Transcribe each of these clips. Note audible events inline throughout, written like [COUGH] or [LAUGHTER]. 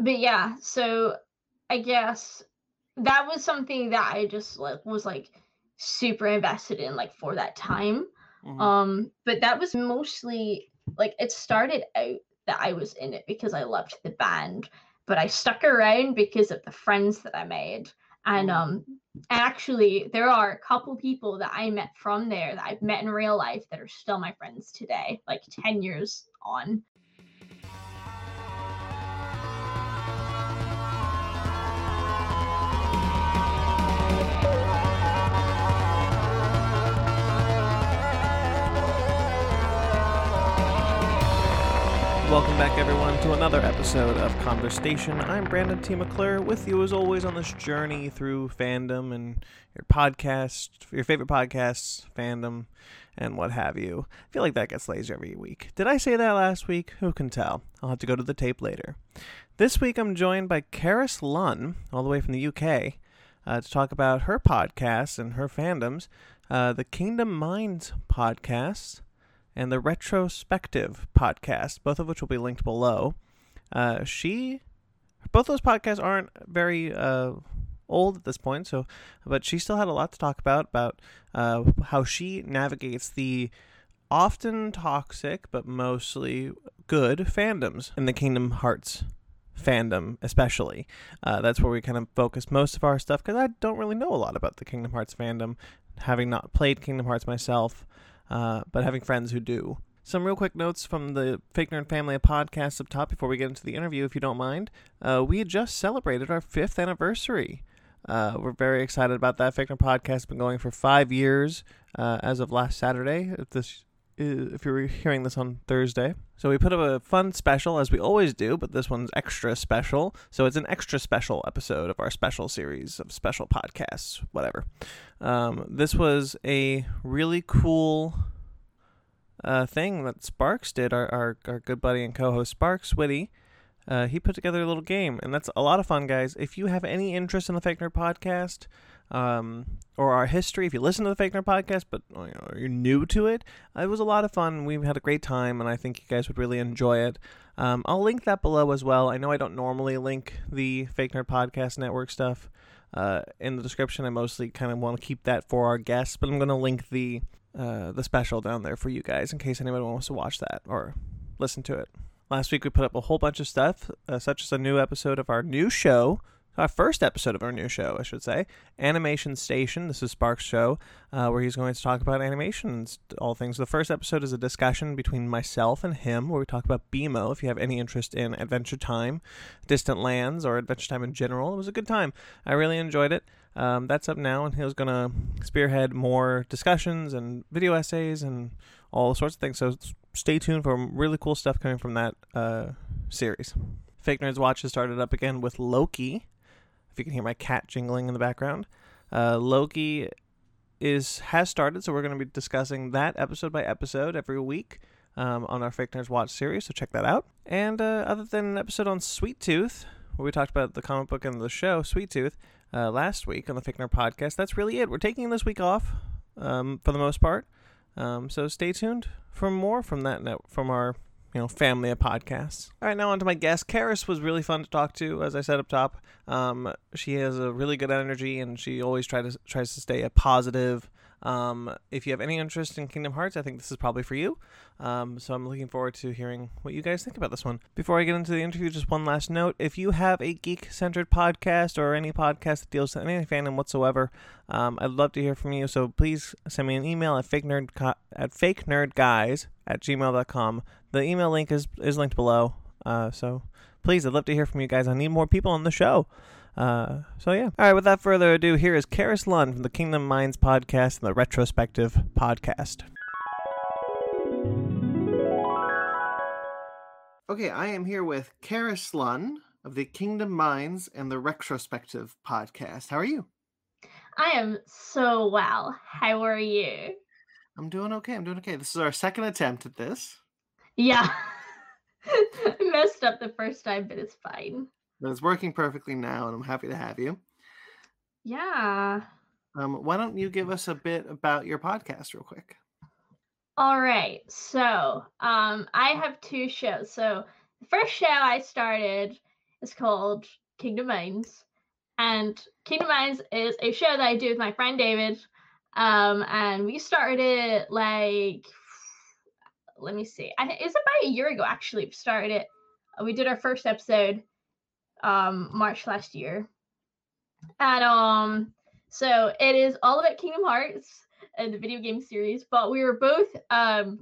but yeah, so I guess that was something that I just like was like super invested in like for that time. Mhm. Um, but that was mostly like it started out that I was in it because I loved the band, but I stuck around because of the friends that I made. And Mhm. um actually there are a couple people that I met from there that I've met in real life that are still my friends today, like 10 years on. Welcome back, everyone, to another episode of Conversation. I'm Brandon T. McClure, with you as always on this journey through fandom and your podcast, your favorite podcasts, fandom, and what have you. I feel like that gets lazy every week. Did I say that last week? Who can tell? I'll have to go to the tape later. This week, I'm joined by Karis Lunn, all the way from the UK, uh, to talk about her podcasts and her fandoms, uh, the Kingdom Minds podcast and the Retrospective podcast, both of which will be linked below. Uh, she, both those podcasts aren't very uh, old at this point, so, but she still had a lot to talk about about uh, how she navigates the often toxic but mostly good fandoms in the Kingdom Hearts fandom, especially. Uh, that's where we kind of focus most of our stuff because I don't really know a lot about the Kingdom Hearts fandom, having not played Kingdom Hearts myself uh, but having friends who do. Some real quick notes from the Fake Nerd family podcast up top before we get into the interview, if you don't mind. Uh, we just celebrated our fifth anniversary. Uh, we're very excited about that. Fake Nerd podcast has been going for five years uh, as of last Saturday. This if you're hearing this on Thursday. So we put up a fun special as we always do, but this one's extra special. So it's an extra special episode of our special series of special podcasts, whatever. Um, this was a really cool uh, thing that Sparks did. Our, our, our good buddy and co-host Sparks Witty. Uh, he put together a little game, and that's a lot of fun, guys. If you have any interest in the Fake Nerd podcast, um, or our history, if you listen to the Fake Nerd podcast, but you know, you're new to it, it was a lot of fun. We had a great time, and I think you guys would really enjoy it. Um, I'll link that below as well. I know I don't normally link the Fake Nerd Podcast Network stuff uh, in the description. I mostly kind of want to keep that for our guests, but I'm going to link the uh, the special down there for you guys in case anyone wants to watch that or listen to it. Last week we put up a whole bunch of stuff, uh, such as a new episode of our new show, our first episode of our new show, I should say, Animation Station. This is Sparks' show, uh, where he's going to talk about animations, all things. The first episode is a discussion between myself and him, where we talk about BMO. If you have any interest in Adventure Time, Distant Lands, or Adventure Time in general, it was a good time. I really enjoyed it. Um, that's up now, and he was going to spearhead more discussions and video essays and all sorts of things. So stay tuned for really cool stuff coming from that uh, series. Fake Nerds Watch has started up again with Loki. If you can hear my cat jingling in the background, uh, Loki is has started, so we're going to be discussing that episode by episode every week um, on our Fake Nerds Watch series. So check that out. And uh, other than an episode on Sweet Tooth, where we talked about the comic book and the show Sweet Tooth uh, last week on the Fake Nerd podcast, that's really it. We're taking this week off um, for the most part. Um, so stay tuned for more from that net, from our you know family of podcasts. All right, now on to my guest. Karis was really fun to talk to, as I said up top. Um, she has a really good energy, and she always try to tries to stay a positive. Um, if you have any interest in Kingdom Hearts, I think this is probably for you. Um, so I'm looking forward to hearing what you guys think about this one. Before I get into the interview, just one last note: if you have a geek-centered podcast or any podcast that deals with any fandom whatsoever, um, I'd love to hear from you. So please send me an email at fake nerd at fake nerd guys at gmail.com. The email link is is linked below. Uh, so please, I'd love to hear from you guys. I need more people on the show. Uh, so yeah. All right. Without further ado, here is Karis Lunn from the Kingdom Minds podcast and the Retrospective podcast. Okay, I am here with Karis Lunn of the Kingdom Minds and the Retrospective podcast. How are you? I am so well. How are you? I'm doing okay. I'm doing okay. This is our second attempt at this, Yeah. [LAUGHS] I messed up the first time, but it's fine. But it's working perfectly now, and I'm happy to have you. Yeah. Um, why don't you give us a bit about your podcast, real quick? All right. So, um, I have two shows. So, the first show I started is called Kingdom Minds. And Kingdom Minds is a show that I do with my friend David. Um, and we started it like, let me see, I, it's about a year ago actually. We started it. We did our first episode um, March last year. And um, so it is all about Kingdom Hearts and the video game series, but we were both um,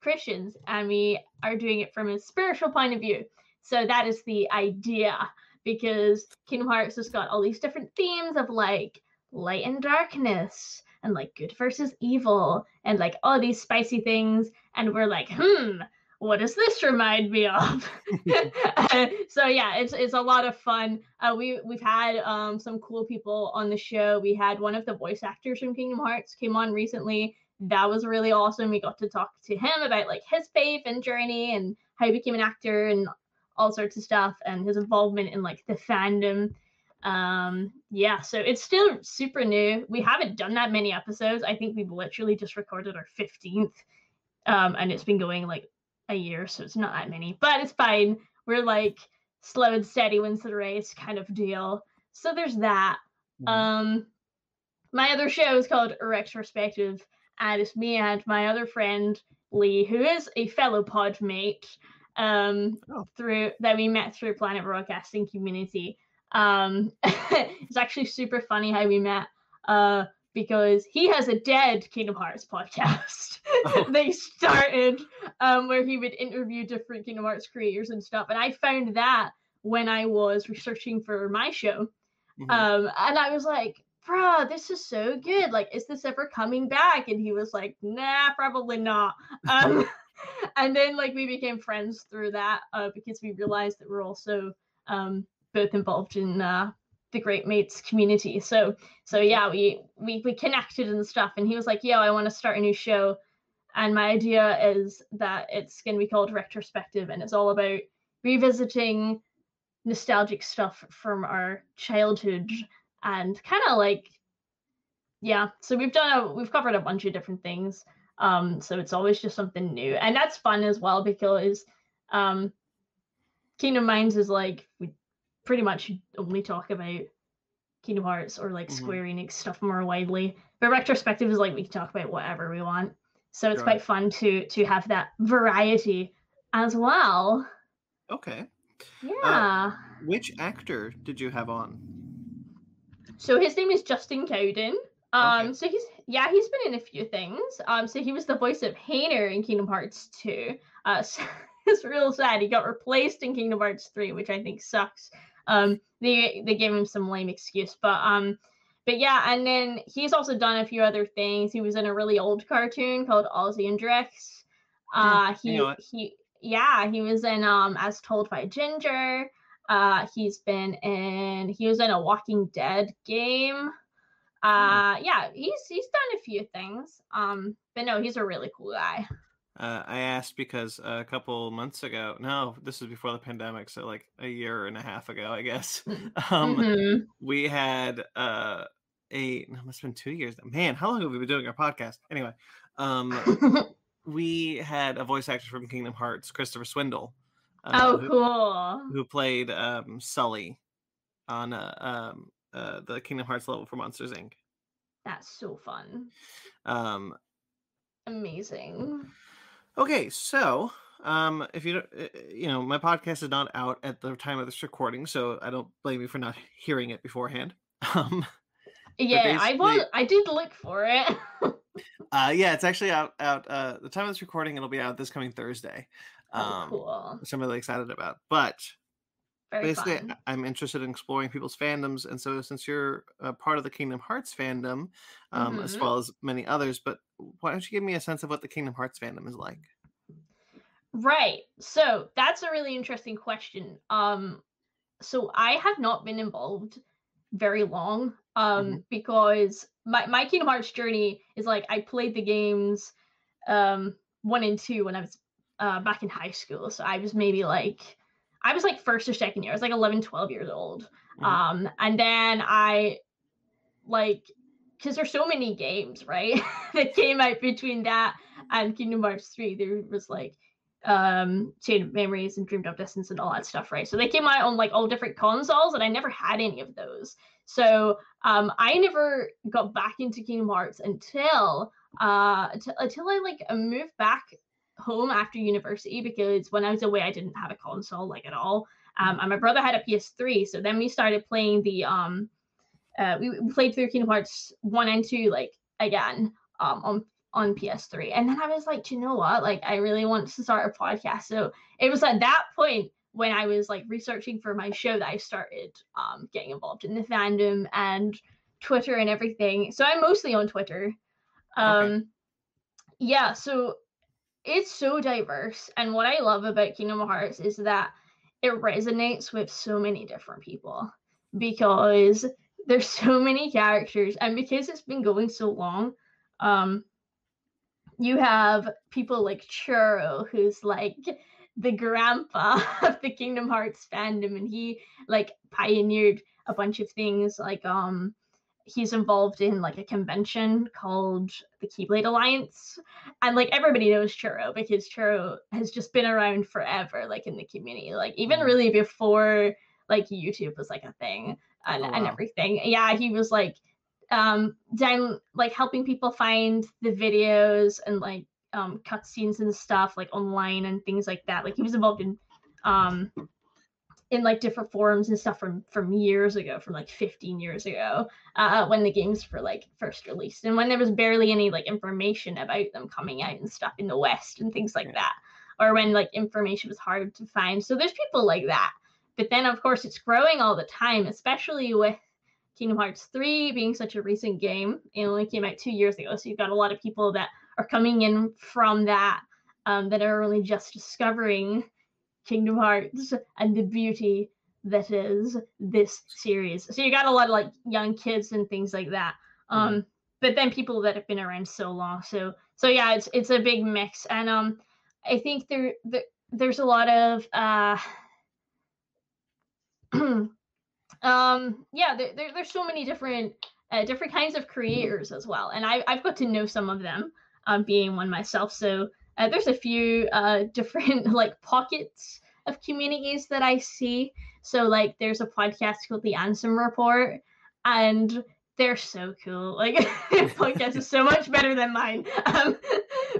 Christians and we are doing it from a spiritual point of view. So that is the idea because Kingdom Hearts has got all these different themes of like light and darkness and like good versus evil and like all these spicy things. And we're like, hmm, what does this remind me of? [LAUGHS] so yeah, it's it's a lot of fun. Uh, we we've had um, some cool people on the show. We had one of the voice actors from Kingdom Hearts came on recently. That was really awesome. We got to talk to him about like his faith and journey and how he became an actor and all sorts of stuff and his involvement in like the fandom. Um, yeah, so it's still super new. We haven't done that many episodes. I think we've literally just recorded our 15th. Um, and it's been going like a year, so it's not that many, but it's fine. We're like slow and steady wins the race kind of deal. So there's that. Mm-hmm. Um, my other show is called Retrospective, and it's me and my other friend Lee, who is a fellow pod mate. Um, oh. through that we met through Planet Broadcasting Community. Um, [LAUGHS] it's actually super funny how we met. Uh, because he has a dead Kingdom Hearts podcast. Oh. [LAUGHS] they started um, where he would interview different Kingdom Hearts creators and stuff. And I found that when I was researching for my show. Mm-hmm. Um, and I was like, bro, this is so good. Like, is this ever coming back? And he was like, nah, probably not. Um, [LAUGHS] and then like we became friends through that uh, because we realized that we're also um, both involved in uh, the great mates community. So so yeah we we, we connected and stuff. And he was like yo i want to start a new show. And my idea is that it's going to be called retrospective and it's all about revisiting nostalgic stuff from our childhood and kind of like yeah so we've done a we've covered a bunch of different things. Um so it's always just something new. And that's fun as well because um kingdom minds is like we pretty much only talk about Kingdom Hearts or like mm-hmm. Square Enix stuff more widely. But retrospective is like we can talk about whatever we want. So it's quite fun to to have that variety as well. Okay. Yeah. Uh, which actor did you have on? So his name is Justin Cowden. Um, okay. so he's yeah, he's been in a few things. Um, so he was the voice of Hayner in Kingdom Hearts 2. Uh, [LAUGHS] so it's real sad. He got replaced in Kingdom Hearts 3, which I think sucks. Um, they they gave him some lame excuse, but um, but yeah, and then he's also done a few other things. He was in a really old cartoon called Ozzy and Drix. Uh, he he yeah, he was in um As Told by Ginger. Uh, he's been in he was in a Walking Dead game. Uh, yeah, he's he's done a few things. Um, but no, he's a really cool guy. Uh, I asked because a couple months ago, no, this was before the pandemic, so like a year and a half ago, I guess. Mm, [LAUGHS] um, mm-hmm. We had uh, a, no, must have been two years. Man, how long have we been doing our podcast? Anyway, um, [LAUGHS] we had a voice actor from Kingdom Hearts, Christopher Swindle. Uh, oh, who, cool. Who played um, Sully on uh, um, uh, the Kingdom Hearts level for Monsters Inc. That's so fun. Um, Amazing. Okay, so um, if you don't, uh, you know, my podcast is not out at the time of this recording, so I don't blame you for not [LAUGHS] hearing it beforehand. [LAUGHS] Um, yeah, I was, I did look for it. [LAUGHS] uh, yeah, it's actually out. Out uh, the time of this recording, it'll be out this coming Thursday. Oh, um, oh, cool. Which I'm really excited about. But Very basically, fun. I'm interested in exploring people's fandoms, and so since you're a part of the Kingdom Hearts fandom, um, mm-hmm. as well as many others, but why don't you give me a sense of what the Kingdom Hearts fandom is like? Right. So that's a really interesting question. Um, so I have not been involved very long um mm-hmm. because my, my Kingdom Hearts journey is like I played the games um one and two when I was uh back in high school. So I was maybe like I was like first or second year. I was like 11, 12 years old. Mm-hmm. Um and then I like because there's so many games, right? [LAUGHS] that came out between that and Kingdom Hearts 3. There was like um Chain of Memories and Dream Drop Distance and all that stuff, right? So they came out on like all different consoles, and I never had any of those. So um I never got back into Kingdom Hearts until uh t- until I like moved back home after university because when I was away I didn't have a console like at all. Um, and my brother had a PS3, so then we started playing the um, uh, we, played through Kingdom Hearts one and two like again um on on PS3, and then I was like, you know what? Like I really want to start a podcast. So it was at that point when I was like researching for my show that I started um getting involved in the fandom and Twitter and everything. So I'm mostly on Twitter. Um, okay. yeah, so it's so diverse, and what I love about Kingdom Hearts is that it resonates with so many different people because there's [LAUGHS] so many characters and because it's been going so long um you have people like churro who's like the grandpa [LAUGHS] of the kingdom hearts fandom and he like pioneered a bunch of things like um he's involved in like a convention called the Keyblade Alliance. And like everybody knows Churro because Churro has just been around forever, like in the community. Like even mm. really before like YouTube was like a thing and, oh, wow. and everything. Yeah, he was like um down like helping people find the videos and like um cutscenes and stuff like online and things like that. Like he was involved in um in like different forums and stuff from from years ago from like 15 years ago uh, when the games were like first released and when there was barely any like information about them coming out and stuff in the west and things like that or when like information was hard to find. So there's people like that. But then of course it's growing all the time especially with kingdom hearts 3 being such a recent game. It only came out two years ago so you've got a lot of people that are coming in from that um, that are really just discovering Kingdom Hearts and the beauty that is this series. So you got a lot of like young kids and things like that. Um, mm-hmm. but then people that have been around so long. So so yeah, it's it's a big mix, and um, I think there, there there's a lot of uh. [CLEARS THROAT] um yeah there, there, there's so many different uh, different kinds of creators as well and I, i've got to know some of them um, being one myself so uh, there's a few uh, [LAUGHS] different like pockets of communities that I see. So like there's a podcast called The Ansem Report, and they're so cool. [LAUGHS] Like [LAUGHS] podcast is so much better than mine. Um,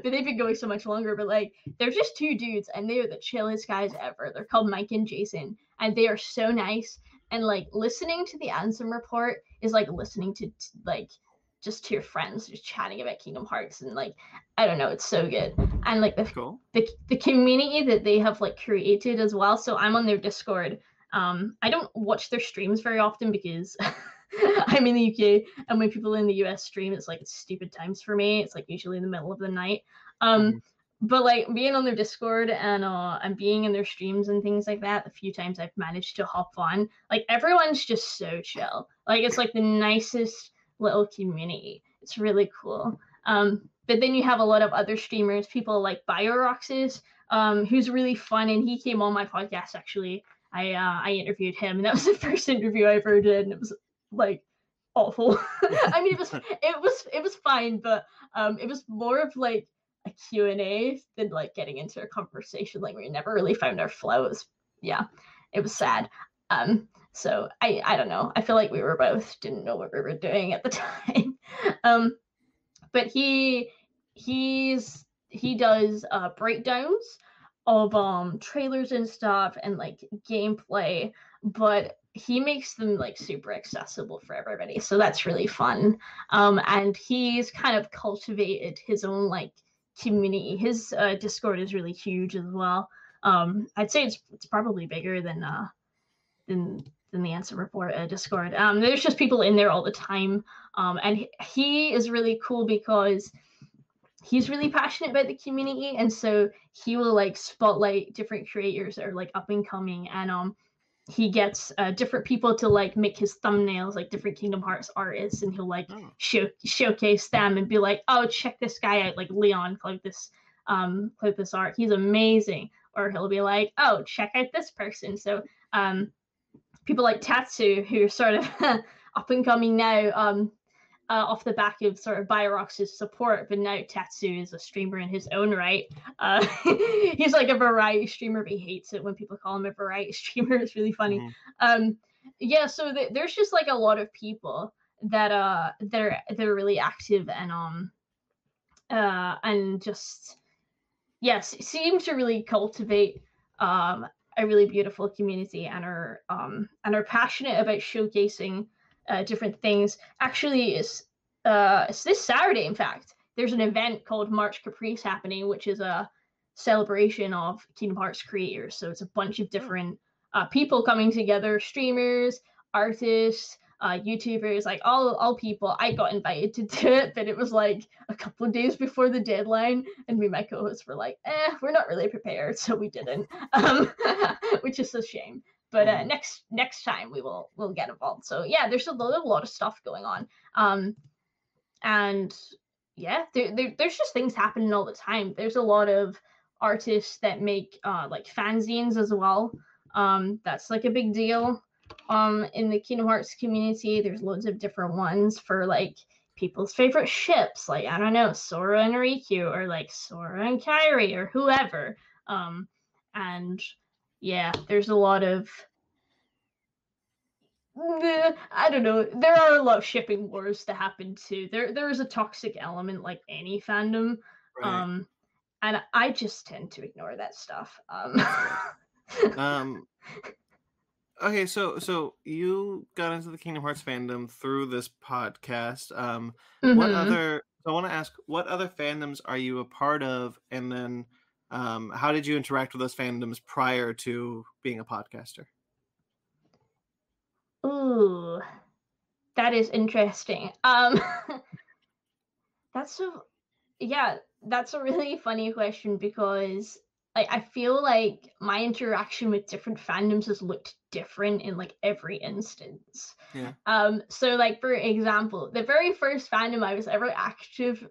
but they've been going so much longer. But like they're just two dudes, and they are the chillest guys ever. They're called Mike and Jason, and they are so nice. And like listening to the Ansem Report is like listening to like just to your friends just chatting about Kingdom Hearts and like I don't know, it's so good. And like the cool. the, the community that they have like created as well. So I'm on their Discord. Um I don't watch their streams very often because [LAUGHS] I'm in the UK and when people in the US stream it's like it's stupid times for me. It's like usually in the middle of the night. Um mm-hmm. but like being on their Discord and uh and being in their streams and things like that, the few times I've managed to hop on, like everyone's just so chill. Like it's like the nicest little community. It's really cool. Um, but then you have a lot of other streamers, people like BioRoxas, um, who's really fun, and he came on my podcast actually. I uh, I interviewed him, and that was the [LAUGHS] first interview I ever did, and it was like awful. [LAUGHS] I mean, it was [LAUGHS] it was it was fine, but um, it was more of like a Q and A than like getting into a conversation. Like we never really found our flow. It was yeah, it was sad. Um, so I I don't know. I feel like we were both didn't know what we were doing at the [LAUGHS] time. um, but he he's he does uh breakdowns of um trailers and stuff and like gameplay, but he makes them like super accessible for everybody. So that's really fun. Um, and he's kind of cultivated his own like community. His uh, Discord is really huge as well. Um, I'd say it's it's probably bigger than uh than than the Ansem Report uh, Discord. Um, there's just people in there all the time, um, and he is really cool because he's really passionate about the community, and so he will like spotlight different creators that are like up and coming, and um, he gets uh, different people to like make his thumbnails, like different Kingdom Hearts artists, and he'll like oh. show showcase them and be like, oh, check this guy out, like Leon, like this um, clip this art, he's amazing. Or he'll be like, oh, check out this person. So um, people like Tatsu, who are sort of [LAUGHS] up and coming now, um, uh, off the back of sort of Biorox's support, but now Tetsu is a streamer in his own right. Uh, [LAUGHS] he's like a variety streamer, but he hates it when people call him a variety [LAUGHS] streamer. It's really funny. Mm-hmm. Um, yeah, so th- there's just like a lot of people that uh that are that are really active and um uh and just yes seem to really cultivate um a really beautiful community and are um and are passionate about showcasing uh, different things. Actually, is uh, it's this Saturday. In fact, there's an event called March Caprice happening, which is a celebration of Kingdom Hearts creators. So it's a bunch of hmm. different uh, people coming together, streamers, artists, uh, YouTubers, like all all people. I got invited to [LAUGHS] do it, but it was like a couple of days before the deadline, and me and my co-hosts were like, "Eh, we're not really prepared, so we didn't," [LAUGHS] um, [LAUGHS] which is a shame but uh, mm-hmm. next next time we will we'll get involved so yeah there's a lot, a lot of stuff going on um and yeah there, there, there's just things happening all the time there's a lot of artists that make uh like fanzines as well um that's like a big deal um in the kingdom hearts community there's loads of different ones for like people's favorite ships like i don't know sora and riku or like sora and kairi or whoever um and yeah, there's a lot of I don't know. There are a lot of shipping wars to happen too. There there is a toxic element like any fandom. Right. Um and I just tend to ignore that stuff. Um [LAUGHS] um Okay, so so you got into the Kingdom Hearts fandom through this podcast. Um mm-hmm. what other I want to ask what other fandoms are you a part of and then um, how did you interact with those fandoms prior to being a podcaster? Ooh, that is interesting. Um, [LAUGHS] that's a yeah, that's a really funny question because like I feel like my interaction with different fandoms has looked different in like every instance. Yeah. Um. So like for example, the very first fandom I was ever active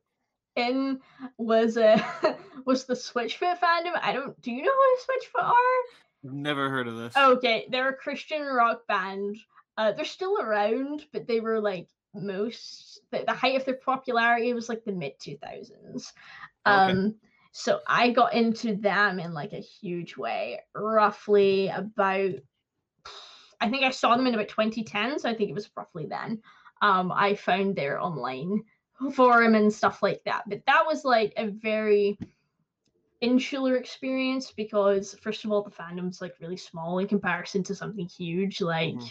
in was uh [LAUGHS] was the Switchfoot fandom. I don't. Do you know what a Switchfoot are? Never heard of this. Okay, they're a Christian rock band. Uh, they're still around, but they were like most the, the height of their popularity was like the mid two thousands. Um, okay. So I got into them in like a huge way, roughly about. I think I saw them in about 2010, so I think it was roughly then. Um, I found their online forum and stuff like that. But that was like a very insular experience because first of all the fandom's like really small in comparison to something huge like mm-hmm.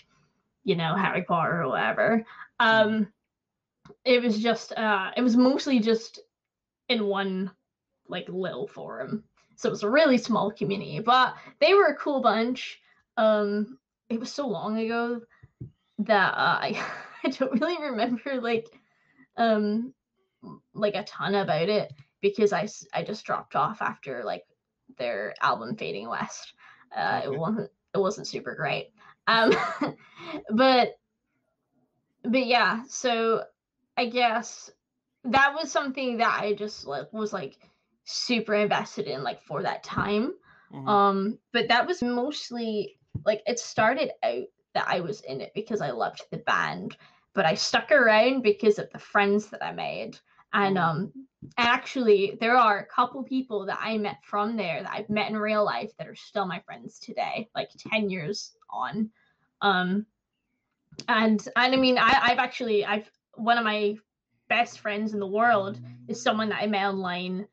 you know Harry Potter or whatever. Mm-hmm. Um it was just uh it was mostly just in one like little forum. So it was a really small community, but they were a cool bunch. Um it was so long ago that uh, [LAUGHS] I I don't really remember like um like a ton about it because I I just dropped off after like their album Fading West. Uh, okay. It wasn't it wasn't super great. Um, [LAUGHS] but but yeah, so I guess that was something that I just like was like super invested in like for that time. Mm-hmm. Um, but that was mostly like it started out that I was in it because I loved the band but I stuck around because of the friends that I made. And mm. um actually there are a couple people that I met from there that I've met in real life that are still my friends today, like 10 years on. Um and and I mean I, I've actually I've one of my best friends in the world is someone that I met online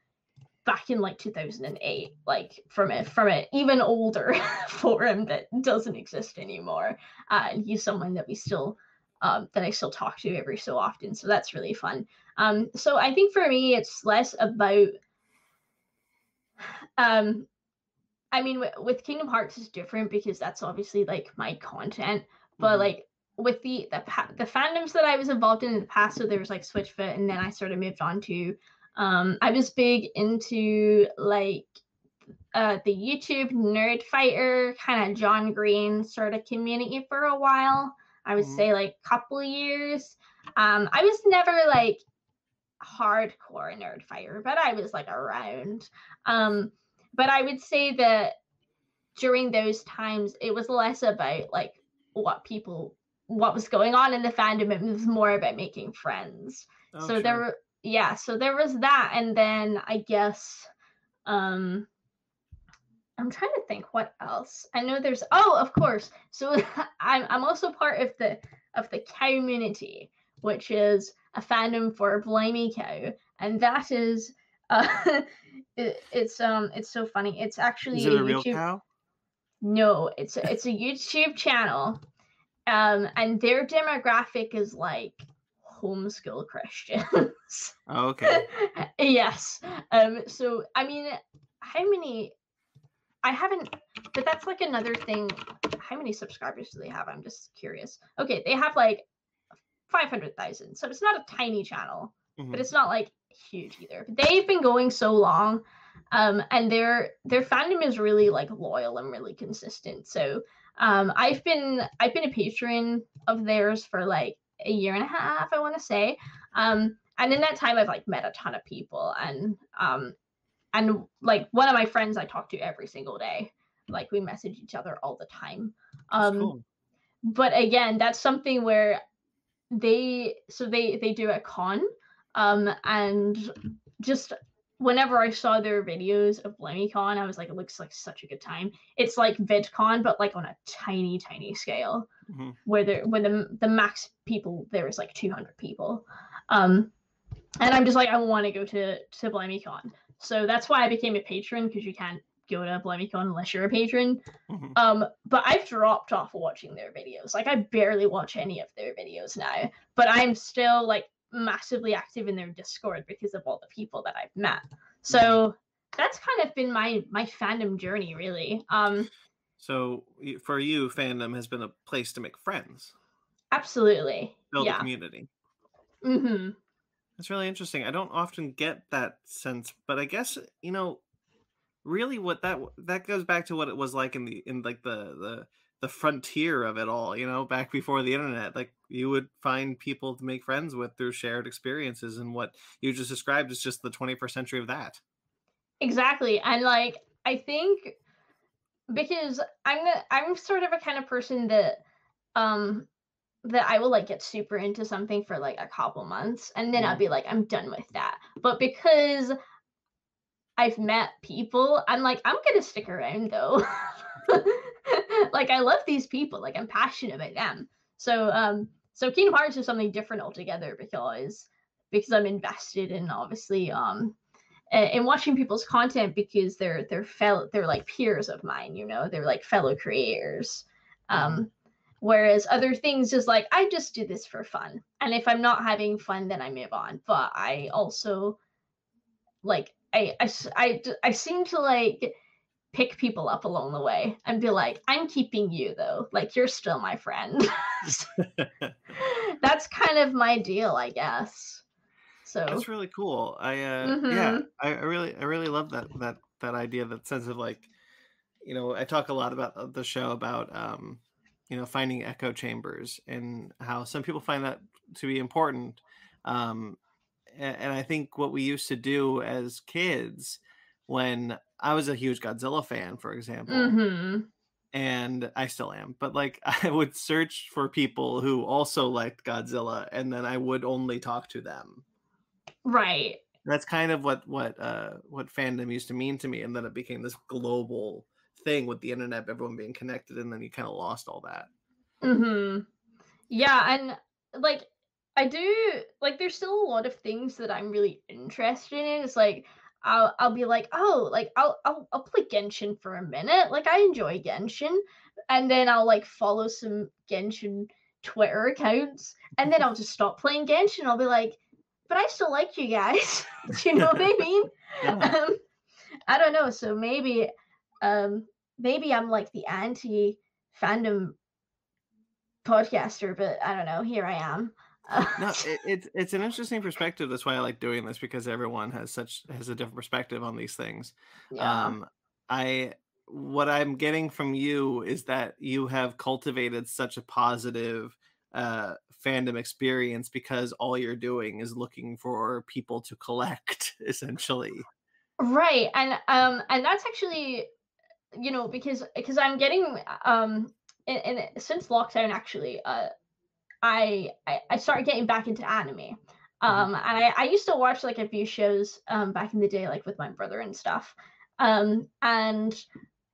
back in like 2008 like from it from an even older [LAUGHS] forum that doesn't exist anymore uh, and he's someone that we still um, that I still talk to every so often. So that's really fun. Um, so I think for me, it's less about. Um, I mean, w- with Kingdom Hearts is different because that's obviously like my content, but mm-hmm. like with the the the fandoms that I was involved in in the past, so there was like Switchfoot, and then I sort of moved on to. Um, I was big into like uh, the YouTube nerd fighter kind of John Green sort of community for a while. I would mm-hmm. say like a couple years. Um, I was never like hardcore nerd fighter, but I was like around. Um, but I would say that during those times, it was less about like what people what was going on in the fandom. It was more about making friends. Oh, so sure. there were yeah, so there was that, and then I guess um I'm trying to think what else. I know there's oh, of course. So [LAUGHS] I'm I'm also part of the of the community, which is a fandom for Blimey Cow, and that is [LAUGHS] uh it, it's um it's so funny. It's actually Is it a real YouTube cow? no, it's a, it's a YouTube channel, um, and their demographic is like homeschool Christians. [LAUGHS] Oh, okay. yes. Um. So I mean, how many? I haven't, but that's like another thing. How many subscribers do they have? I'm just curious. Okay, they have like five hundred thousand, so it's not a tiny channel Mhm. but it's not like huge either. But they've been going so long, um, and their their fandom is really like loyal and really consistent. So um, I've been I've been a patron of theirs for like a year and a half, I want to say. Um, and in that time, I've like met a ton of people, and um, and like one of my friends I talk to every single day. Like we message each other all the time. Um, cool. but again that's something where they so they they do a con um and just whenever i saw their videos of BlimeyCon, i was like it looks like such a good time it's like vidcon but like on a tiny tiny scale Mhm. where there when the the max people there is like 200 people um and i'm just like i want to go to to BlimeyCon. so that's why i became a patron because you can't go to BlimeyCon unless you're a patron Mhm. um, but I've dropped off watching their videos. Like I barely watch any of their videos now. But I'm still like massively active in their Discord because of all the people that I've met. So that's kind of been my my fandom journey, really. Um, So for you, fandom has been a place to make friends, absolutely. build a community. Mm-hmm. That's really interesting. I don't often get that sense, but I guess you know, really, what that that goes back to what it was like in the in like the the the frontier of it all. You know, back before the internet, like you would find people to make friends with through shared experiences, and what you just described is just the 21st century of that. Exactly. And like I think because I'm the I'm sort of a kind of person that um that I will like get super into something for like a couple months and then I'll Mhm. be like I'm done with that. But because I've met people, I'm like I'm going to stick around though. [LAUGHS] like I love these people, like I'm passionate about them. So um so Kingdom Hearts is something different altogether because because I'm invested in obviously um in watching people's content because they're they're fellow they're like peers of mine you know? They're like fellow creators. Um whereas other things is like i just do this for fun. And if i'm not having fun then i move on. But i also like I I I, I seem to like pick people up along the way and be like i'm keeping you though like you're still my friend [LAUGHS] [LAUGHS] that's kind of my deal i guess so That's really cool. I uh yeah, Mhm. I, I really I really love that that that idea, that sense of like, you know, I talk a lot about uh, the show about um, you know, finding echo chambers and how some people find that to be important. Um and, and I think what we used to do as kids when I was a huge Godzilla fan, for example, hmm and I still am, but like [LAUGHS] I would search for people who also liked Godzilla and then I would only talk to them. Right. That's kind of what what uh what fandom used to mean to me and then it became this global thing with the internet everyone being connected and then you kind of lost all that. Hmm Yeah, and like I do like there's still a lot of things that I'm really interested in. It's like I'll I'll be like, oh, like I'll I'll I'll play Genshin for a minute. Like I enjoy Genshin. And then I'll like follow some Genshin Twitter accounts. And then I'll just stop playing Genshin. I'll be like, but I still like you guys. [LAUGHS] Do you know what I [LAUGHS] mean? Yeah. um, I don't know. So maybe, um, maybe I'm like the anti fandom podcaster, but I don't know. Here I am. No [LAUGHS] it, it's it's an interesting perspective that's why i like doing this because everyone has such has a different perspective on these things yeah. um i what i'm getting from you is that you have cultivated such a positive uh fandom experience because all you're doing is looking for people to collect [LAUGHS] essentially right, and um, and that's actually, you know, because because I'm getting um, and since lockdown actually, uh, I, I I started getting back into anime. Um, and I, I used to watch like a few shows um back in the day, like with my brother and stuff. Um, and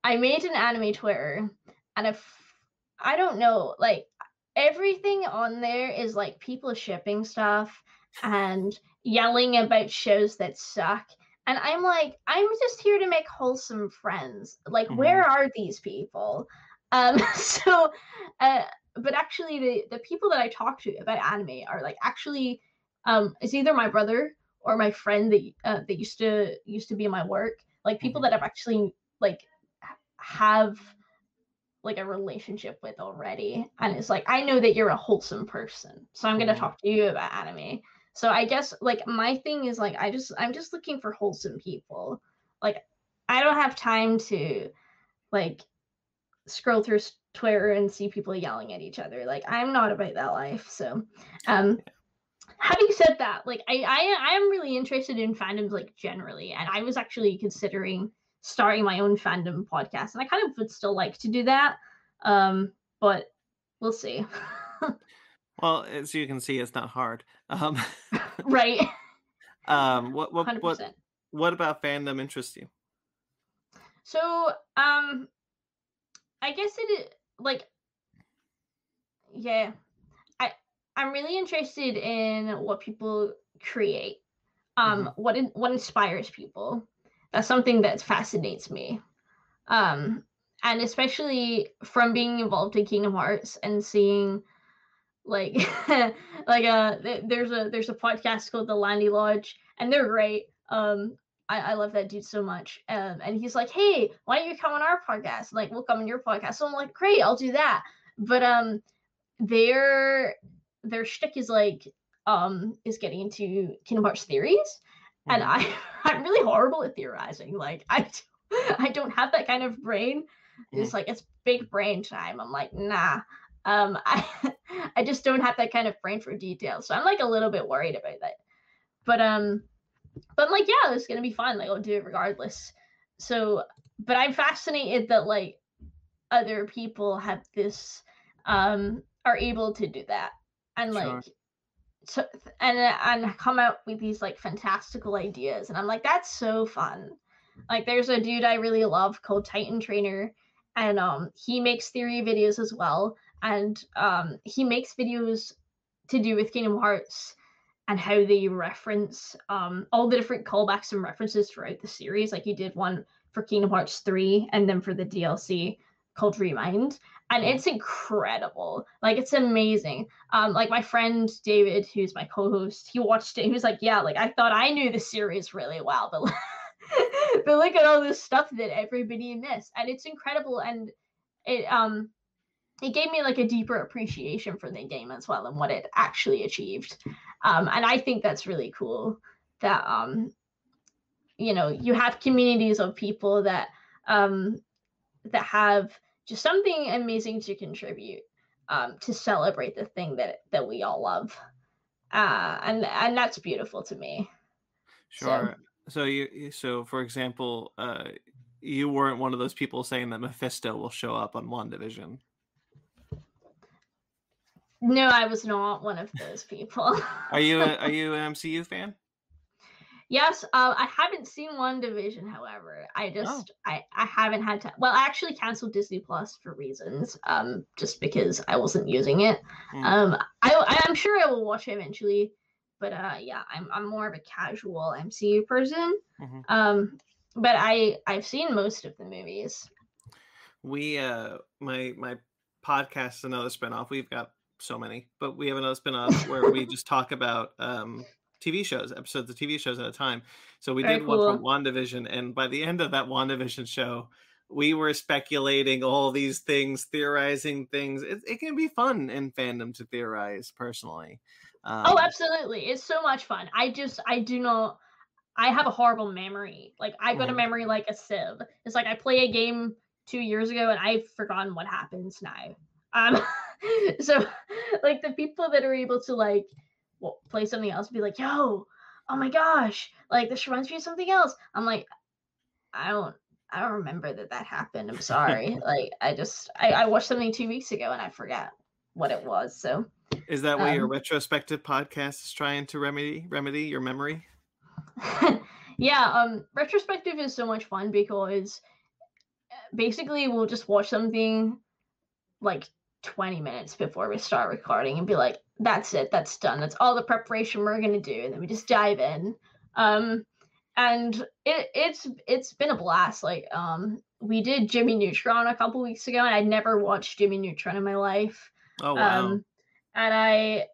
I made an anime Twitter, and if I don't know, like everything on there is like people shipping stuff and yelling about shows that suck. And I'm like, I'm just here to make wholesome friends. Like, Mhm. where are these people? Um, [LAUGHS] so, uh, but actually, the the people that I talk to about anime are like actually, um, it's either my brother or my friend that uh, that used to used to be in my work. Like people Mhm. that I've actually like have like a relationship with already and it's like i know that you're a wholesome person so i'm going to Mhm. talk to you about anime so i guess like my thing is like i just i'm just looking for wholesome people like i don't have time to like scroll through twitter and see people yelling at each other like i'm not about that life so um having said that like i i, am really interested in fandoms like generally and i was actually considering starting my own fandom podcast and i kind of would still like to do that um but we'll see [LAUGHS] Well, as you can see, it's not hard. Um, [LAUGHS] right um, what what 100% what what about fandom interests you? so um i guess it like yeah i i'm really interested in what people create um what in, what inspires people. That's something that fascinates me. Um and especially from being involved in kingdom hearts and seeing like [LAUGHS] like uh th- there's a there's a podcast called the landy lodge and they're great. Um I, I love that dude so much um and he's like hey why don't you come on our podcast like we'll come on your podcast so i'm like great i'll do that but um their their shtick is like um is getting into kingdom hearts theories and Mhm. I [LAUGHS] I'm really horrible at theorizing. Like I [LAUGHS] I don't have that kind of brain. It's like it's big brain time. I'm like nah. Um, [LAUGHS] I I just don't have that kind of brain for details. So I'm like a little bit worried about that. But um, but I'm like yeah, it's gonna be fun. Like I'll do it regardless. So, but I'm fascinated that like other people have this um are able to do that and Sure. like so and and come out with these like fantastical ideas and i'm like that's so fun like there's a dude i really love called titan trainer and um he makes theory videos as well and um he makes videos to do with kingdom hearts and how they reference um all the different callbacks and references throughout the series. Like he did one for kingdom hearts 3 and then for the dlc called remind and it's incredible. Like it's amazing. Um like my friend david who's my co-host he watched it he was like yeah like i thought i knew the series really well but [LAUGHS] but look at all this stuff that everybody missed and it's incredible and it um it gave me like a deeper appreciation for the game as well and what it actually achieved um and i think that's really cool that um you know you have communities of people that um that have just something amazing to contribute um, to celebrate the thing that that we all love, uh, and and that's beautiful to me. Sure. So you you- so for example, uh, you weren't one of those people saying that Mephisto will show up on WandaVision. No, I was not one of those people. Are you a, are [LAUGHS] you an MCU fan? yes, uh, I haven't seen WandaVision. However, I just I I haven't had to. Well, I actually canceled Disney Plus for reasons, um, just because I wasn't using it. Mm. Um, I I'm sure I will watch it eventually, but uh, yeah, I'm I'm more of a casual MCU person. Mhm. Um, but I I've seen most of the movies. We uh my my podcast is another spinoff. We've got so many, but we have another spinoff where we just talk about um TV shows, episodes of TV shows at a time. So we Very did one from. WandaVision, and by the end of that WandaVision show, we were speculating all these things, theorizing things. It, it can be fun in fandom to theorize personally. Um, oh, absolutely, it's so much fun. I just I do not. I have a horrible memory. Like I've got a Mhm. memory like a sieve. It's like I play a game two years ago and I've forgotten what happens now. Um, [LAUGHS] so like the people that are able to like well, play something else be like, yo, oh my gosh, like this reminds me of something else. I'm like, I don't, I don't remember that that happened. I'm sorry. [LAUGHS] like I just, I, I watched something two weeks ago and I forget. what it was. So is that what your Um, retrospective podcast is trying to remedy remedy your memory? [LAUGHS] yeah, um retrospective is so much fun because uh, basically we'll just watch something like 20 minutes before we start recording and be like that's it that's done. That's all the preparation we're going to do. And then we just dive in. Um and it it's it's been a blast. Like um we did jimmy neutron a couple weeks ago and i'd never watched jimmy neutron in my life. Oh wow. um and i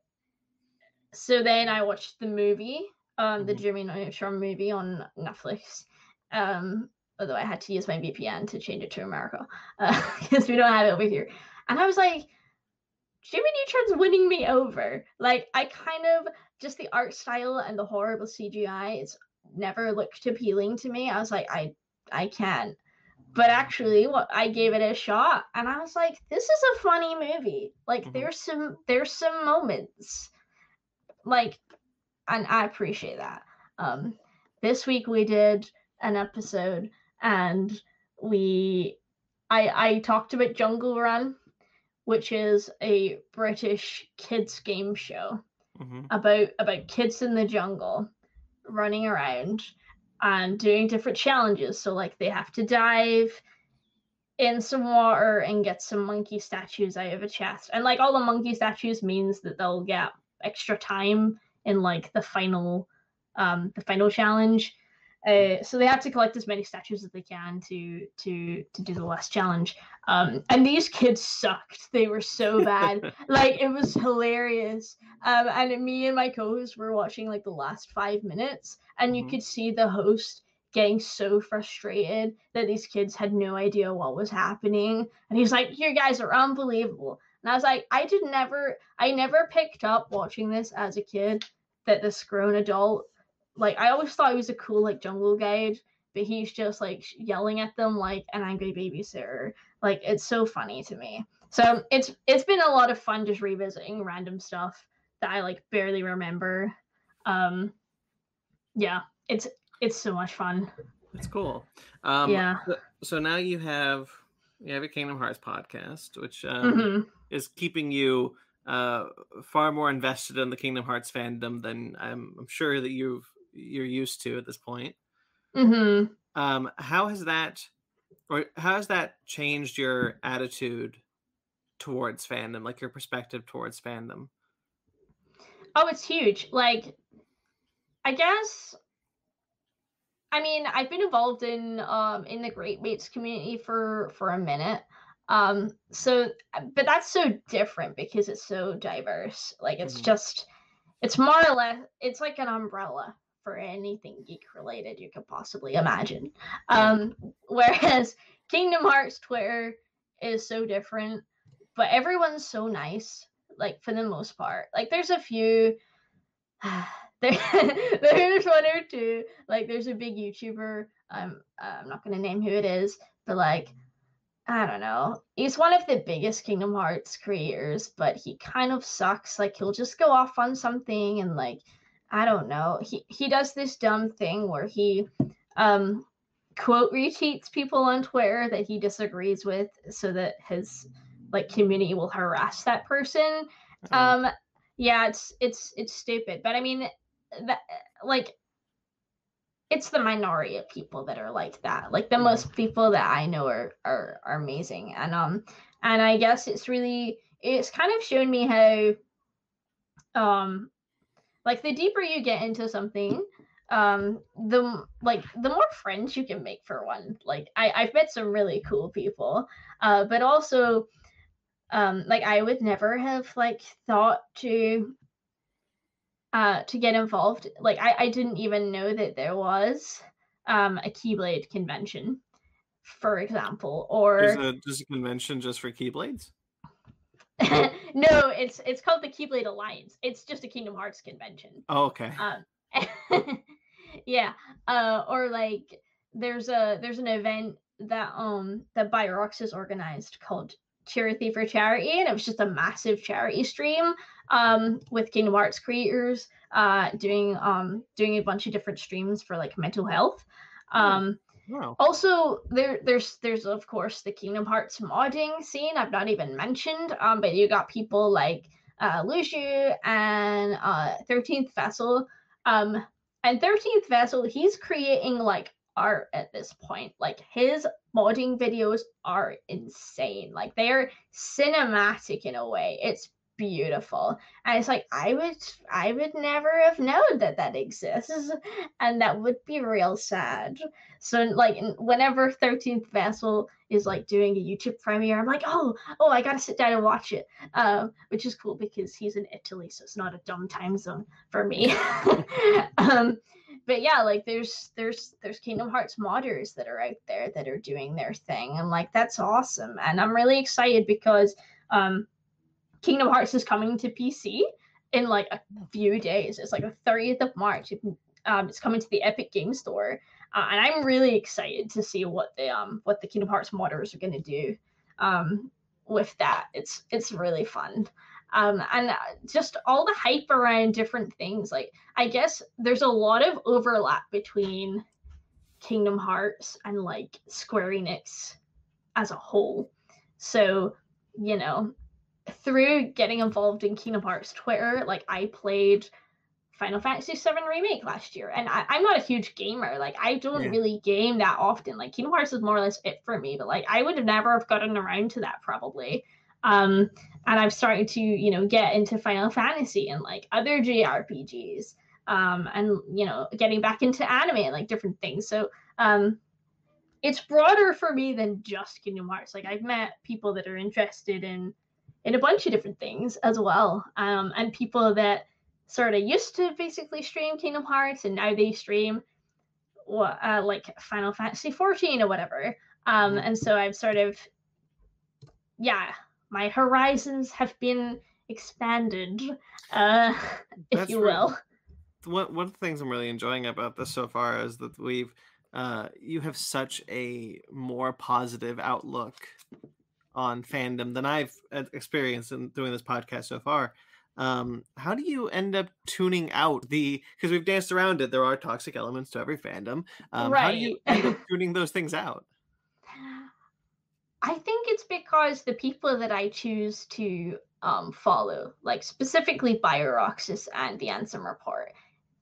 so then i watched the movie um the Mhm. jimmy neutron movie on netflix. Um although i had to use my vpn to change it to america [LAUGHS] because we don't have it over here and i was like jimmy neutron's winning me over. Like i kind of just the art style and the horrible cgi it's never looked appealing to me. I was like i i can't. But actually what i gave it a shot and i was like this is a funny movie. Like Mhm. there's some there's some moments. Like and i appreciate that. Um this week we did an episode and we i i talked about jungle run which is a british kids game show hmm about about kids in the jungle running around and doing different challenges. So like they have to dive in some water and get some monkey statues out of a chest. And like all the monkey statues means that they'll get extra time in like the final um the final challenge. Uh, so they have to collect as many statues as they can to to to do the last challenge. Um, and these kids sucked. They were so bad. [LAUGHS] like it was hilarious. Um, and me and my co-host were watching like the last five minutes, and you Mhm. could see the host getting so frustrated that these kids had no idea what was happening. And he's like, "You guys are unbelievable." And I was like, "I did never, I never picked up watching this as a kid that this grown adult, like, I always thought he was a cool like jungle guide." But he's just like yelling at them like an angry babysitter. Like it's so funny to me. So it's it's been a lot of fun just revisiting random stuff that I like barely remember. Um yeah, it's it's so much fun. That's cool. Um, yeah. so- So now you have you have a Kingdom Hearts podcast, which um, hmm is keeping you uh, far more invested in the Kingdom Hearts fandom than I'm, I'm sure that you've you're used to at this point. hmm Um, how has that, or how has that changed your attitude towards fandom, like your perspective towards fandom? Oh, it's huge. Like I guess I mean, I've been involved in um in the Great Mates community for for a minute. Um so but that's so different because it's so diverse. Like it's Mhm. just it's more or less it's like an umbrella for anything geek related you could possibly imagine. Um [LAUGHS] whereas Kingdom Hearts Twitter is so different, but everyone's so nice like for the most part. Like there's a few [SIGHS] there, [LAUGHS] there's one or two. Like there's a big YouTuber. Um, I'm not gonna name who it is, but like I don't know. He's one of the biggest Kingdom Hearts creators, but he kind of sucks. Like he'll just go off on something and like I don't know. He he does this dumb thing where he um quote retweets people on Twitter that he disagrees with so that his like community will harass that person. Um, um yeah it's it's it's stupid. But i mean that like it's the minority of people that are like that. Like the Mhm. most people that i know are, are are amazing. And um and i guess it's really it's kind of shown me how um like the deeper you get into something um the like the more friends you can make for one like i i've met some really cool people uh but also um like i would never have like thought to uh to get involved like i i didn't even know that there was um a keyblade convention for example there's or a there's a convention just for Keyblades. [LAUGHS] no it's it's called the keyblade alliance it's just a kingdom hearts convention Oh, okay. um [LAUGHS] yeah uh or like there's a there's an event that um that BioRoxas has organized called charity for charity and it was just a massive charity stream um with kingdom hearts creators uh doing um doing a bunch of different streams for like mental health Nice. um Wow. Also, there there's there's of course the Kingdom Hearts modding scene I've not even mentioned. Um, but you got people like uh Luciu and uh 13th Vessel. Um, and 13th Vessel, he's creating like art at this point. Like his modding videos are insane. Like they're cinematic in a way. It's beautiful. And it's like i would i would never have known that that exists and that would be real sad. So like whenever 13th vessel is like doing a youtube premiere i'm like oh oh i gotta sit down and watch it uh, which is cool because he's in italy so it's not a dumb time zone for me. [LAUGHS] Um, but yeah like there's there's there's kingdom hearts modders that are out there that are doing their thing and like that's awesome and i'm really excited because um Kingdom Hearts is coming to PC in like a few days. It's like the 30th of March. Um, it's coming to the Epic Game Store, uh, and I'm really excited to see what the um what the Kingdom Hearts modders are gonna do um with that. It's it's really fun. Um, and uh, just all the hype around different things. Like I guess there's a lot of overlap between Kingdom Hearts and like Square Enix as a whole. So you know, through getting involved in Kingdom Hearts Twitter, like I played Final Fantasy VII Remake last year, and I, am not a huge gamer. Like I don't yeah. really game that often. Like Kingdom Hearts is more or less it for me, but like I would have never have gotten around to that probably. Um, and I've started to you know get into Final Fantasy and like other JRPGs, um, and you know getting back into anime and like different things. So um, it's broader for me than just Kingdom Hearts. Like I've met people that are interested in in a bunch of different things as well. Um, and people that sort of used to basically stream Kingdom Hearts and now they stream uh, like Final Fantasy 14 or whatever. Um, and so I've sort of, yeah, my horizons have been expanded, uh, [LAUGHS] if That's you will. One, one of the things I'm really enjoying about this so far is that we've uh, you have such a more positive outlook on fandom than I've uh, experienced in doing this podcast so far. Um, how do you end up tuning out the because we've danced around it? There are toxic elements to every fandom. Um, right. How do you end up [LAUGHS] tuning those things out? I think it's because the people that I choose to um, follow, like specifically BioRoxas and the Ansem Report,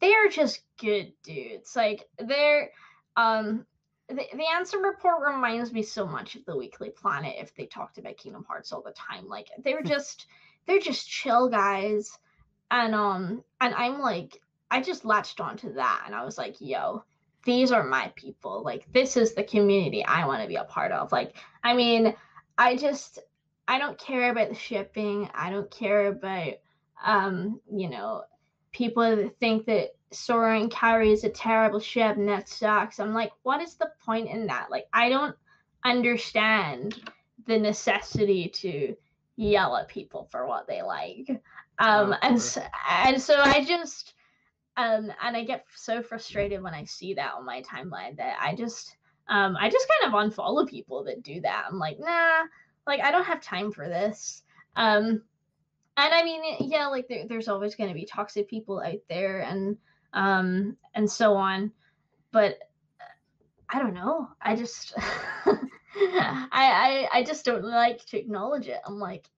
they are just good dudes. Like they're um the, the Ansem report reminds me so much of the Weekly Planet if they talked about Kingdom Hearts all the time. Like they're hmm. just they're just chill guys. And um and I'm like I just latched onto that and I was like, yo, these are my people. Like this is the community I want to be a part of. Like, I mean, I just I don't care about the shipping. I don't care about um, you know, people that think that Sora and Kairi is a terrible ship and that sucks. I'm like, what is the point in that? Like, I don't understand the necessity to yell at people for what they like. Um, oh, and so, and so I just um, and I get so frustrated when I see that on my timeline that I just um, I just kind of unfollow people that do that. I'm like, nah, like I don't have time for this. Um, and I mean, yeah, like there, there's always going to be toxic people out there, and um, and so on. But I don't know. I just [LAUGHS] I, I I just don't like to acknowledge it. I'm like,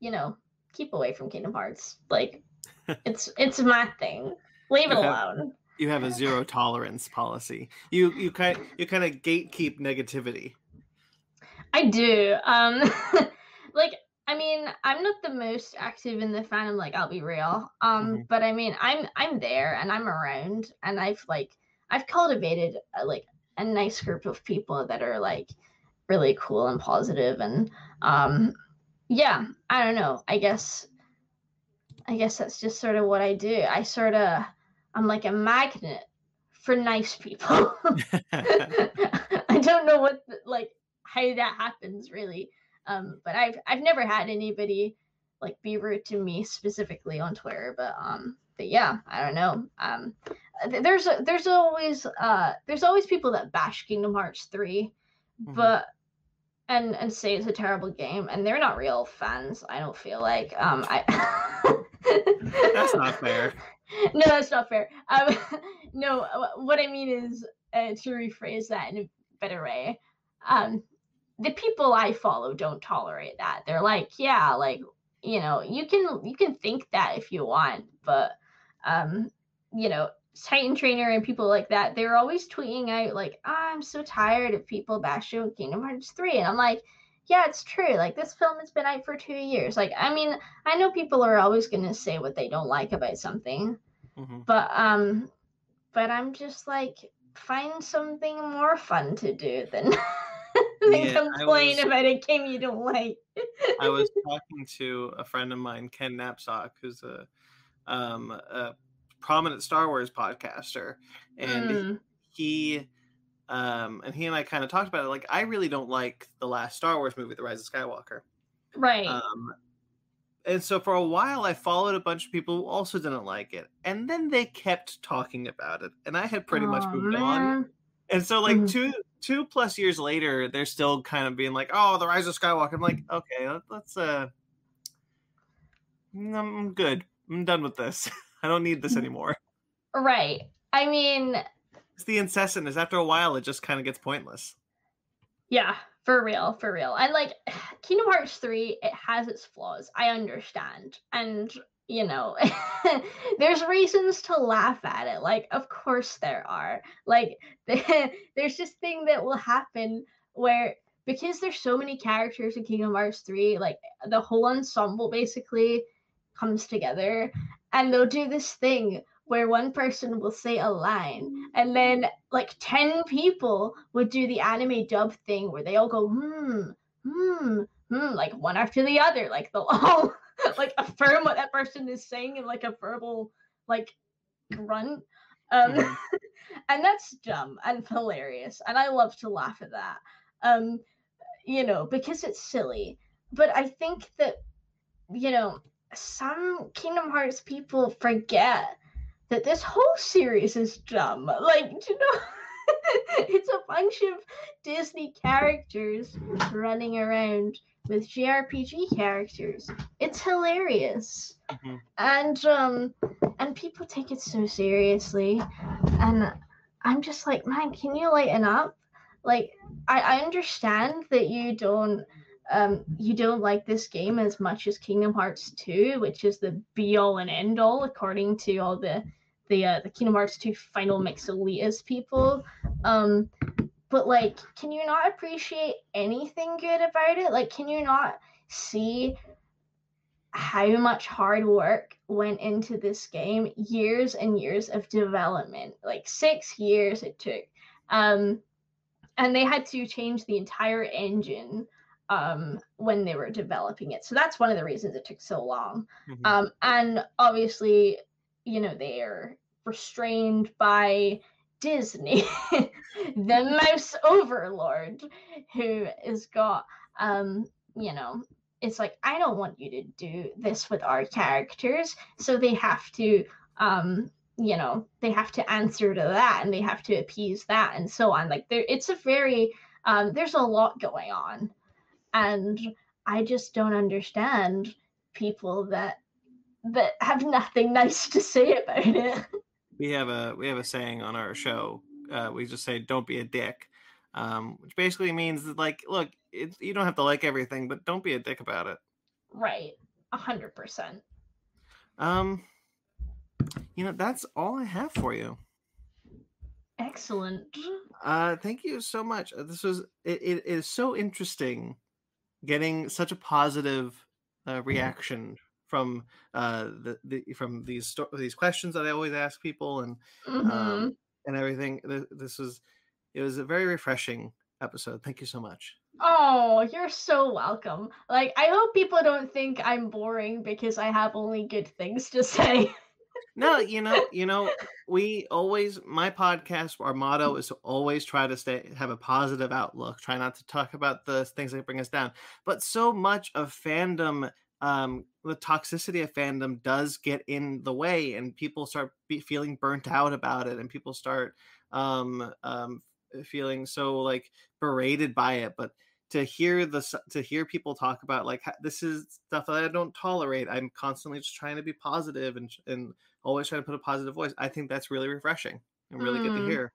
you know, keep away from Kingdom Hearts. Like [LAUGHS] it's it's my thing. Leave it alone. You have a zero tolerance policy. You you kind you kind of gatekeep negativity. I do. Um [LAUGHS] like I mean, I'm not the most active in the fandom, like I'll be real. Um, mm-hmm. but I mean, I'm I'm there and I'm around, and I've like I've cultivated a, like a nice group of people that are like really cool and positive, and um, yeah, I don't know. I guess I guess that's just sort of what I do. I sort of I'm like a magnet for nice people. [LAUGHS] [LAUGHS] I don't know what like how that happens really. Um, but I've I've never had anybody like be rude to me specifically on Twitter, but um, but yeah, I don't know. Um, there's there's always uh there's always people that bash Kingdom Hearts 3 mm-hmm. but and and say it's a terrible game, and they're not real fans. I don't feel like um I. [LAUGHS] that's not fair. No, that's not fair. Um, [LAUGHS] no, what I mean is uh, to rephrase that in a better way. Um, the people I follow don't tolerate that. They're like, yeah, like you know, you can you can think that if you want, but um, you know, Titan Trainer and people like that, they're always tweeting out like, oh, "I'm so tired of people bashing on Kingdom Hearts 3," and I'm like, "Yeah, it's true. Like this film has been out for two years. Like, I mean, I know people are always gonna say what they don't like about something, Mhm. but um, but I'm just like, find something more fun to do than [LAUGHS] [LAUGHS] [LAUGHS] than Yeah, I complain was- about a came you don't like." I was [LAUGHS] talking to a friend of mine, Ken Knapsack, who's a, um, a prominent Star Wars podcaster, and Mm, he, um, and he and I kind of talked about it. Like, I really don't like the last Star Wars movie, The Rise of Skywalker. right. Um, and so for a while, I followed a bunch of people who also didn't like it, and then they kept talking about it, and I had pretty much moved on. And so, like Mhm. two two plus years later, they're still kind of being like, "Oh, the Rise of Skywalker." I'm like, okay, let, let's uh, mm, I'm good. I'm done with this. [LAUGHS] I don't need this Mm. anymore. Right. I mean, It's the incessant. Is after a while, it just kind of gets pointless. yeah, for real, for real. And like [SIGHS] Kingdom Hearts 3, it has its flaws. I understand. And you know, [LAUGHS] there's reasons to laugh at it. Like, of course there are. Like, [LAUGHS] there's this thing that will happen where because there's so many characters in Kingdom Hearts 3, like the whole ensemble basically comes together and they'll do this thing where one person will say a line and then like 10 people would do the anime dub thing where they all go hmm hmm hmm like one after the other like they'll [LAUGHS] all [LAUGHS] like affirm what that person is saying in like a verbal like grunt um Mhm. [LAUGHS] and that's dumb and hilarious and i love to laugh at that um you know because it's silly but i think that you know some kingdom hearts people forget that this whole series is dumb like you know [LAUGHS] it's a bunch of disney characters running around with jrpg characters. It's hilarious. Mhm. and um and people take it so seriously. And i'm just like man can you lighten up? Like i, I understand that you don't um you don't like this game as much as kingdom hearts 2 which is the be all and end all according to all the the uh, the kingdom hearts 2 final mix elitist people. Um but like can you not appreciate anything good about it? Like can you not see how much hard work went into this game years and years of development? Like six years it took. Um and they had to change the entire engine um when they were developing it. So that's one of the reasons it took so long. Mhm. um and obviously you know they are restrained by disney [LAUGHS] the mouse overlord who is got um you know it's like i don't want you to do this with our characters. So they have to um you know they have to answer to that and they have to appease that and so on. Like there it's a very um there's a lot going on. And i just don't understand people that that have nothing nice to say about it. We have a we have a saying on our show. Uh, we just say, "Don't be a dick," um, which basically means that, like, look, it, you don't have to like everything, but don't be a dick about it. right a hundred percent Um, you know, that's all I have for you. excellent Uh, thank you so much. Uh, This was it, it is so interesting getting such a positive uh, reaction from uh the, the from these these questions that I always ask people and Mhm. um and everything. This was it was a very refreshing episode. Thank you so much. Oh, you're so welcome. Like, I hope people don't think I'm boring because I have only good things to [LAUGHS] say. No, you know, you know, we always my podcast, our motto is to always try to stay have a positive outlook, try not to talk about the things that bring us down. But so much of fandom, um, the toxicity of fandom does get in the way, and people start be, feeling burnt out about it, and people start um, um, feeling so like berated by it. But to hear the to hear people talk about like this is stuff that I don't tolerate. I'm constantly just trying to be positive and and always trying to put a positive voice. I think that's really refreshing and really good to Mm. hear.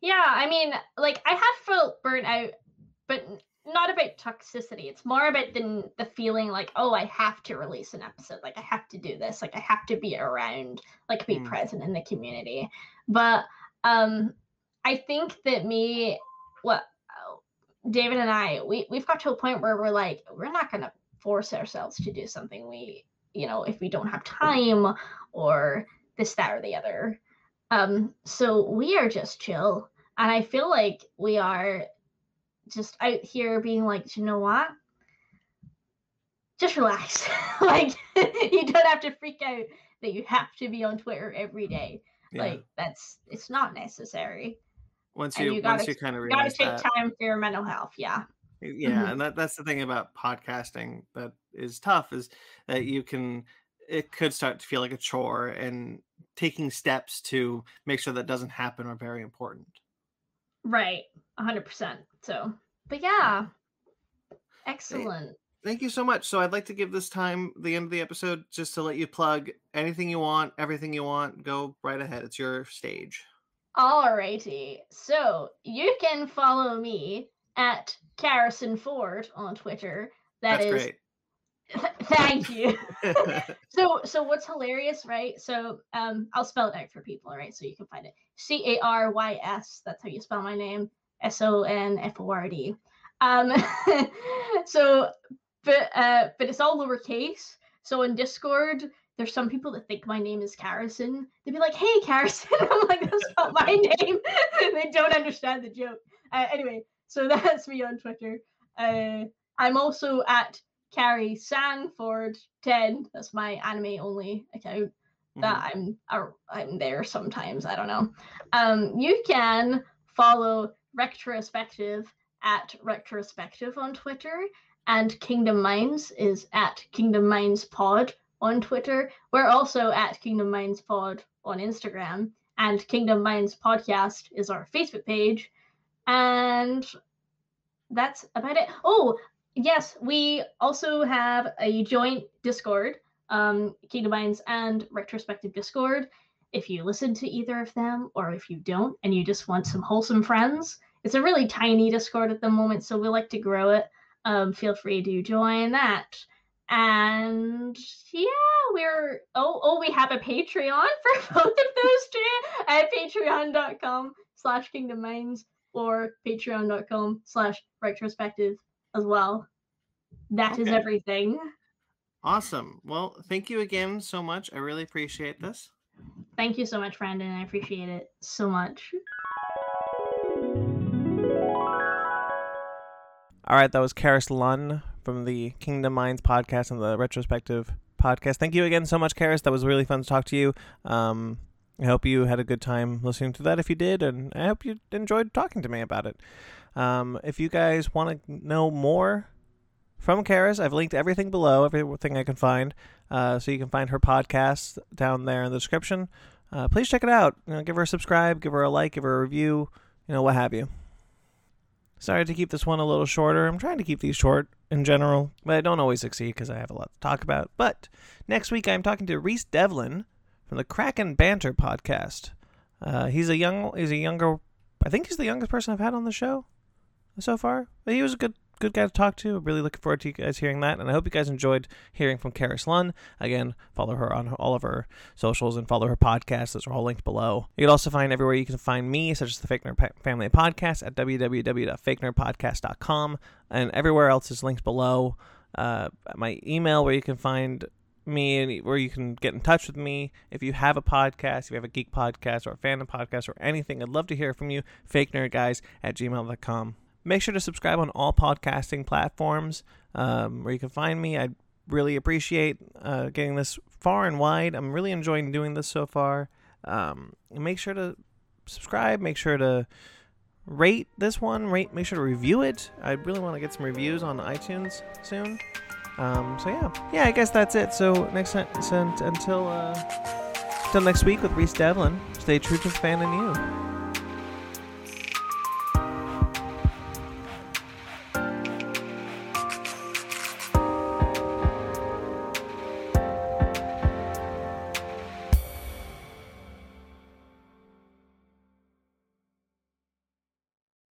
Yeah, I mean, like I have felt burnt out, but not about toxicity. It's more about the the feeling like, oh, I have to release an episode. Like I have to do this. Like I have to be around, like be mm. present in the community. But um I think that me what David and I, we we've got to a point where we're like, we're not gonna force ourselves to do something we, you know, if we don't have time or this, that, or the other. Um, so we are just chill. And I feel like we are just out here being like, you know what? Just relax. [LAUGHS] like [LAUGHS] you don't have to freak out that you have to be on Twitter every day. Yeah. Like that's it's not necessary. Once you, you gotta, once you kind of realize gotta take that. time for your mental health. Yeah. [LAUGHS] Yeah, mm-hmm. and that that's the thing about podcasting that is tough is that you can it could start to feel like a chore and taking steps to make sure that doesn't happen are very important. Right. 100%. So, but yeah. Excellent. Thank you so much. So I'd like to give this time the end of the episode just to let you plug anything you want, everything you want. Go right ahead. It's your stage. Alrighty. So you can follow me at Carrison Ford on Twitter. That That's is, great. [LAUGHS] Thank you. [LAUGHS] [LAUGHS] so so what's hilarious, right? So um I'll spell it out for people, right? So you can find it. C A R Y S. That's how you spell my name. S O N F O R D. Um so but uh but it's all lowercase. So in Discord, there's some people that think my name is Carrison. They'd be like, "Hey, Carrison." I'm like, "That's not my name." they don't understand the joke. Uh, anyway, so that's me on Twitter. Uh, I'm also at Carrie Sanford 10. That's my anime only account that mm-hmm. I'm I'm there sometimes. I don't know. Um, you can follow Retrospective at Retrospective on Twitter, and Kingdom Minds is at Kingdom Minds Pod on Twitter. We're also at Kingdom Minds Pod on Instagram, and Kingdom Minds Podcast is our Facebook page. And that's about it. Oh, yes, we also have a joint Discord, um, Kingdom Minds and Retrospective Discord. If you listen to either of them, or if you don't and you just want some wholesome friends, it's a really tiny Discord at the moment, so we like to grow it. Um, feel free to join that. And yeah, we're oh oh we have a Patreon for [LAUGHS] both of those two at patreon.com slash kingdom minds or patreon.com slash retrospective as well. That okay. is everything. Awesome. Well, thank you again so much. I really appreciate this. Thank you so much, Brandon. I appreciate it so much. All right, that was Carys Lunn from the Kingdom Minds podcast and the retrospective podcast. Thank you again so much, Carys. That was really fun to talk to you. Um, I hope you had a good time listening to that if you did, and I hope you enjoyed talking to me about it. Um, if you guys want to know more from Carys, I've linked everything below, everything I can find, uh, so you can find her podcast down there in the description. Uh, please check it out. You know, give her a subscribe, give her a like, give her a review, you know, what have you. Sorry to keep this one a little shorter. I'm trying to keep these short in general, but I don't always succeed because I have a lot to talk about. But next week, I'm talking to Reese Devlin from the Kraken Banter podcast. Uh, he's a young, he's a younger, I think he's the youngest person I've had on the show so far. He was a good good guy to talk to. Really looking forward to you guys hearing that, and I hope you guys enjoyed hearing from Carys Lunn. Again, follow her on all of her socials and follow her podcast. Those are all linked below. You can also find everywhere you can find me, such as the Fake Nerd Family Podcast at www.fakenerdpodcast.com, and everywhere else is linked below. Uh, my email where you can find me and where you can get in touch with me if you have a podcast if you have a geek podcast or a fandom podcast or anything i'd love to hear from you fake nerd guys at gmail.com Make sure to subscribe on all podcasting platforms um, where you can find me. I really appreciate uh, getting this far and wide. I'm really enjoying doing this so far. Um, make sure to subscribe. Make sure to rate this one. Rate. Make sure to review it. I really want to get some reviews on iTunes soon. Um, so yeah, yeah. I guess that's it. So next time, until uh, until next week with Reese Devlin. Stay true to the fan and you.